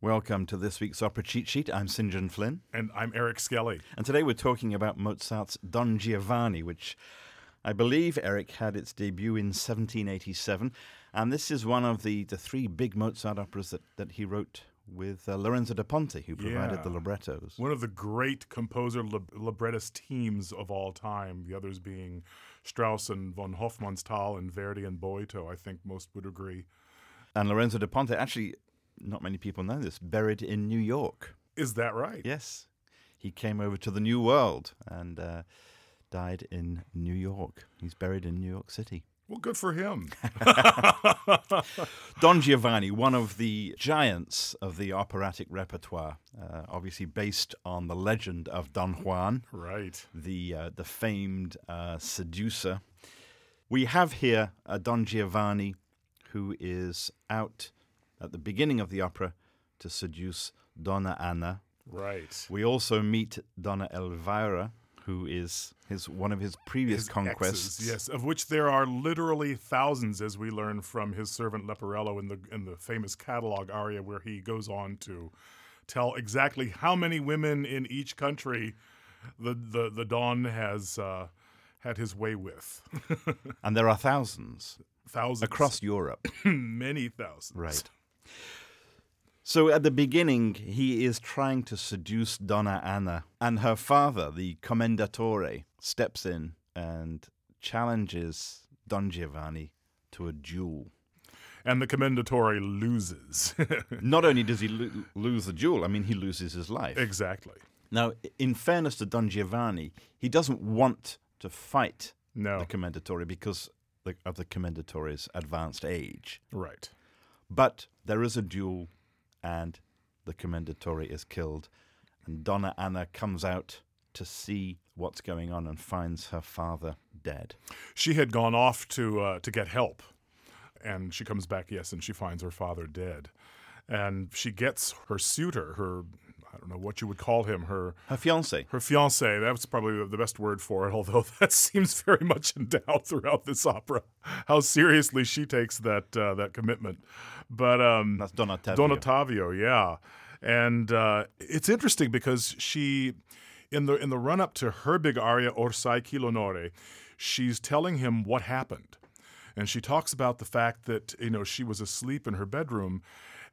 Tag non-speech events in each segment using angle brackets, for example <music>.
Welcome to this week's Opera Cheat Sheet. I'm St. John Flynn. And I'm Eric Skelly. And today we're talking about Mozart's Don Giovanni, which I believe Eric had its debut in 1787. And this is one of the, the three big Mozart operas that, that he wrote with uh, Lorenzo da Ponte, who provided Yeah. the librettos. One of the great composer lib- librettist teams of all time, the others being Strauss and von Hofmannsthal and Verdi and Boito, I think most would agree. And Lorenzo da Ponte, actually, not many people know this, buried in New York. Is that right? Yes. He came over to the New World and uh, died in New York. He's buried in New York City. Well, good for him. <laughs> Don Giovanni, one of the giants of the operatic repertoire, uh, obviously based on the legend of Don Juan, right. the uh, the famed uh, seducer. We have here a Don Giovanni who is out at the beginning of the opera to seduce Donna Anna. Right. We also meet Donna Elvira, who is his one of his previous His conquests. exes, yes, of which there are literally thousands, as we learn from his servant Leporello in the in the famous catalog aria, where he goes on to tell exactly how many women in each country the the the Don has uh, had his way with. <laughs> And there are thousands thousands across Europe. <clears throat> many thousands. Right. So at the beginning, he is trying to seduce Donna Anna, and her father, the commendatore, steps in and challenges Don Giovanni to a duel. And the commendatore loses. <laughs> Not only does he lo- lose the duel, I mean, he loses his life. exactly. Now, in fairness to Don Giovanni, he doesn't want to fight No. the commendatore because of the commendatore's advanced age. Right. But there is a duel, and the commendatore is killed, and Donna Anna comes out to see what's going on and finds her father dead. She had gone off to uh, to get help, and she comes back. Yes, and she finds her father dead, and she gets her suitor, her I don't know what you would call him, her Her fiance. her fiance. That's probably the best word for it. <laughs> Although that seems very much in doubt throughout this opera, how seriously she takes that uh, that commitment. But um, That's Don Ottavio. Don Ottavio, yeah, and uh, it's interesting because she, in the in the run up to her big aria Or sai chi l'onore, she's telling him what happened, and she talks about the fact that you know she was asleep in her bedroom.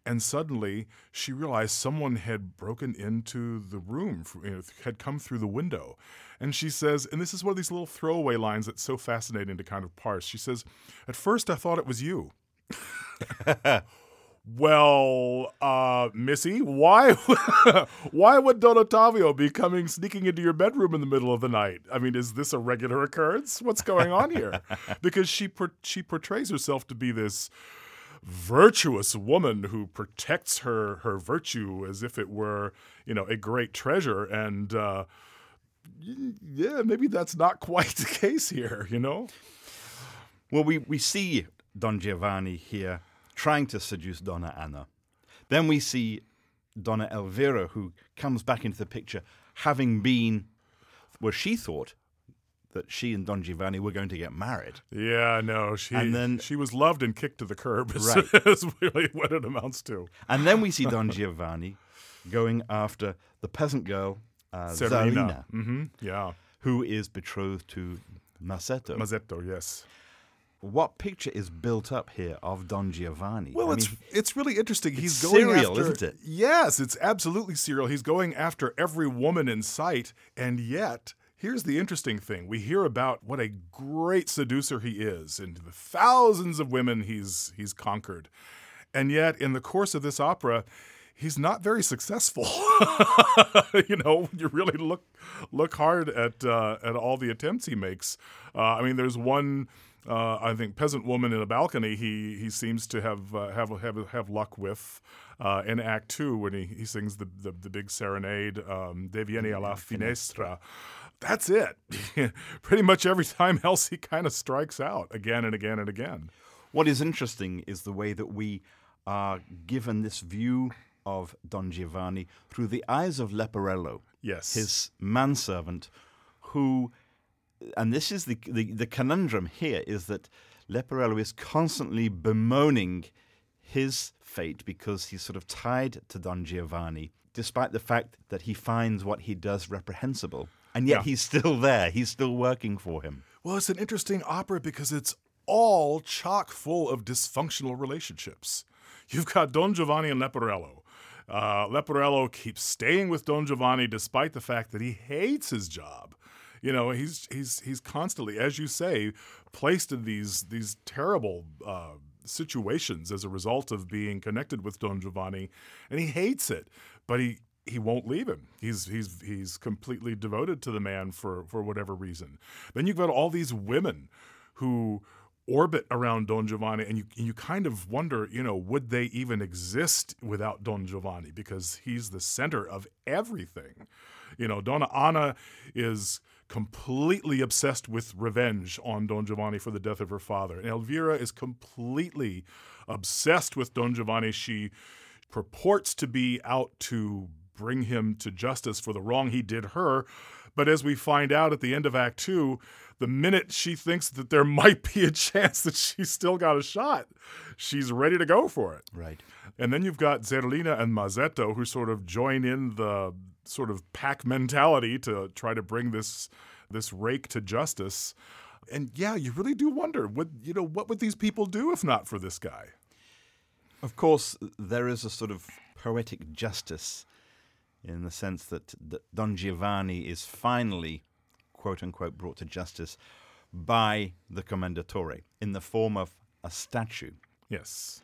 And suddenly she realized someone had broken into the room, you know, had come through the window. And she says, and this is one of these little throwaway lines that's so fascinating to kind of parse. She says, At first I thought it was you. <laughs> Well, uh, Missy, why, <laughs> why would Don Ottavio be coming sneaking into your bedroom in the middle of the night? I mean, is this a regular occurrence? What's going on here? <laughs> Because she por- she portrays herself to be this virtuous woman who protects her her virtue as if it were you know a great treasure, and uh, yeah, maybe that's not quite <laughs> the case here. You know, Well, we, we see Don Giovanni here trying to seduce Donna Anna. Then we see Donna Elvira, who comes back into the picture, having been where she thought that she and Don Giovanni were going to get married. Yeah, no, she And then- she was loved and kicked to the curb. Is, Right. <laughs> is really what it amounts to. And then we see Don Giovanni going after the peasant girl, uh, Zerlina, hmm Yeah, who is betrothed to Masetto. Mazzetto. Yes. What picture is built up here of Don Giovanni? Well, I it's mean, it's really interesting. He's it's going serial, after, isn't it? Yes, it's absolutely serial. He's going after every woman in sight, and yet. Here's the interesting thing. We hear about what a great seducer he is and the thousands of women he's he's conquered. And yet in the course of this opera, he's not very successful. <laughs> you know, when you really look look hard at uh, at all the attempts he makes. Uh, I mean, there's one uh, I think peasant woman in a balcony. He he seems to have uh, have have have luck with uh, in Act Two when he, he sings the, the the big serenade, um, "Deh vieni alla finestra." That's it. <laughs> Pretty much every time else, he kind of strikes out again and again and again. What is interesting is the way that we are given this view of Don Giovanni through the eyes of Leporello, Yes. his manservant, who, and this is the, the, the conundrum here, is that Leporello is constantly bemoaning his fate because he's sort of tied to Don Giovanni, despite the fact that he finds what he does reprehensible. And yet Yeah. he's still there, he's still working for him. Well, it's an interesting opera because it's all chock full of dysfunctional relationships. You've got Don Giovanni and Leporello. Uh, Leporello keeps staying with Don Giovanni despite the fact that he hates his job. You know, he's he's he's constantly, as you say, placed in these these terrible uh, situations as a result of being connected with Don Giovanni, and he hates it. But he he won't leave him. He's he's he's completely devoted to the man for for whatever reason. Then you've got all these women who orbit around Don Giovanni, and you you kind of wonder, you know, would they even exist without Don Giovanni because he's the center of everything. You know, Donna Anna is completely obsessed with revenge on Don Giovanni for the death of her father. And Elvira is completely obsessed with Don Giovanni. She purports to be out to bring him to justice for the wrong he did her. But as we find out at the end of Act Two, the minute she thinks that there <laughs> might be a chance that she's still got a shot, she's ready to go for it. Right. And then you've got Zerlina and Masetto who sort of join in the sort of pack mentality to try to bring this this rake to justice. And yeah, you really do wonder, would you know, what would these people do if not for this guy? Of course, there is a sort of poetic justice in the sense that, that Don Giovanni is finally, quote unquote, brought to justice by the Commendatore in the form of a statue. Yes.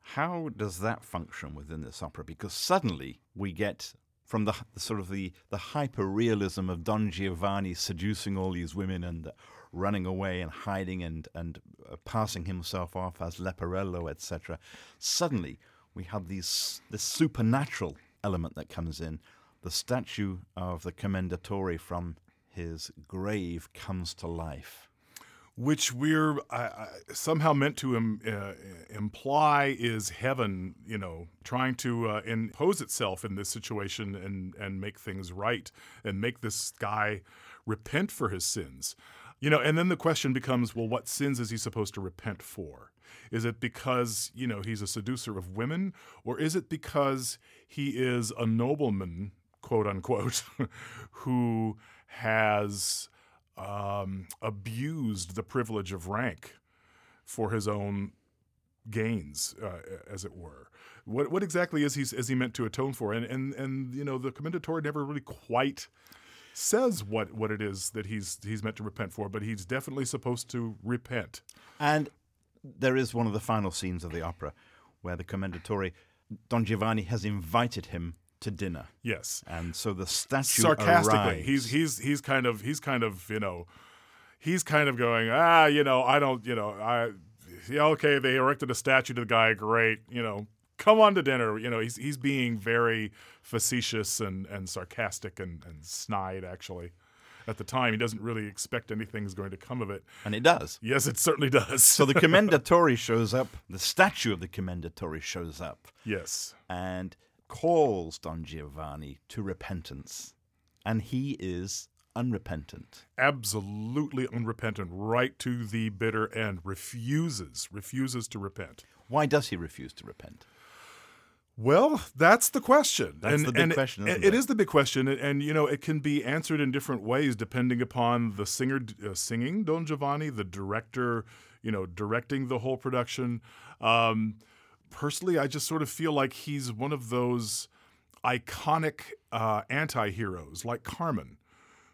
How does that function within this opera? Because suddenly we get from the, the sort of the, the hyper realism of Don Giovanni seducing all these women and running away and hiding and and uh, passing himself off as Leporello, etc. Suddenly we have these this supernatural element that comes in. The statue of the Commendatore from his grave comes to life. Which we're uh, uh, somehow meant to Im- uh, imply is heaven, you know, trying to uh, impose itself in this situation and and make things right and make this guy repent for his sins. You know, and then the question becomes, well, what sins is he supposed to repent for? Is it because, you know, he's a seducer of women or is it because he is a nobleman, quote unquote, <laughs> who has um, abused the privilege of rank for his own gains, uh, as it were. What what exactly is he is he meant to atone for? And and and you know the Commendatore never really quite says what what it is that he's he's meant to repent for, but he's definitely supposed to repent. And there is one of the final scenes of the opera where the Commendatore, Don Giovanni, has invited him to dinner. Yes, And so the statue sarcastically, arrives. he's he's he's kind of he's kind of you know he's kind of going ah you know I don't you know I yeah okay they erected a statue to the guy great you know come on to dinner. You know he's he's being very facetious and and sarcastic and and snide actually. At the time he doesn't really expect anything's going to come of it. And it does. yes it certainly does. So the Commendatore <laughs> shows up, the statue of the Commendatore shows up. Yes. And calls Don Giovanni to repentance. And he is unrepentant. absolutely unrepentant right to the bitter end refuses refuses to repent Why does he refuse to repent? Well, that's the question. That's and, the big and question, It, it? is the big question, and, and, you know it can be answered in different ways depending upon the singer uh, singing Don Giovanni, the director, you know, directing the whole production. Um, personally, I just sort of feel like he's one of those iconic uh, anti-heroes, like Carmen,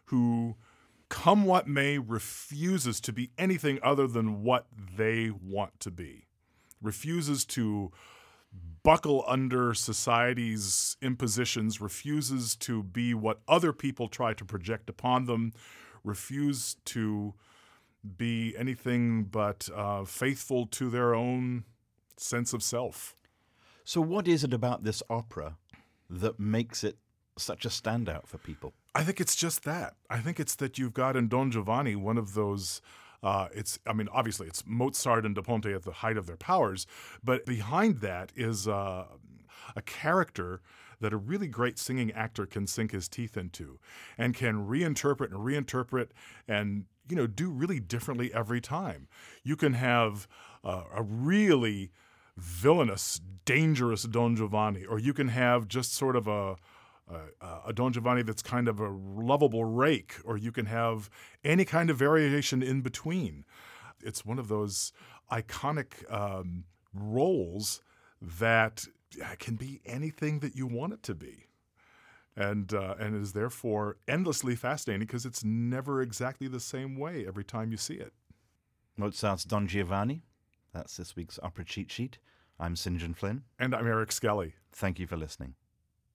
who, come what may, refuses to be anything other than what they want to be, refuses to buckle under society's impositions, refuses to be what other people try to project upon them, refuse to be anything but uh, faithful to their own sense of self. So, what is it about this opera that makes it such a standout for people? I think it's just that. I think it's that you've got in Don Giovanni one of those. Uh, it's, I mean, obviously it's Mozart and Da Ponte at the height of their powers, but behind that is uh, a character that a really great singing actor can sink his teeth into, and can reinterpret and reinterpret, and you know do really differently every time. You can have uh, a really villainous, dangerous Don Giovanni, or you can have just sort of a a, a Don Giovanni that's kind of a lovable rake, or you can have any kind of variation in between. It's one of those iconic um, roles that can be anything that you want it to be. And, uh, and is therefore endlessly fascinating because it's never exactly the same way every time you see it. Mozart's Don Giovanni. That's this week's opera cheat sheet. I'm St. John Flynn. And I'm Eric Skelly. Thank you for listening.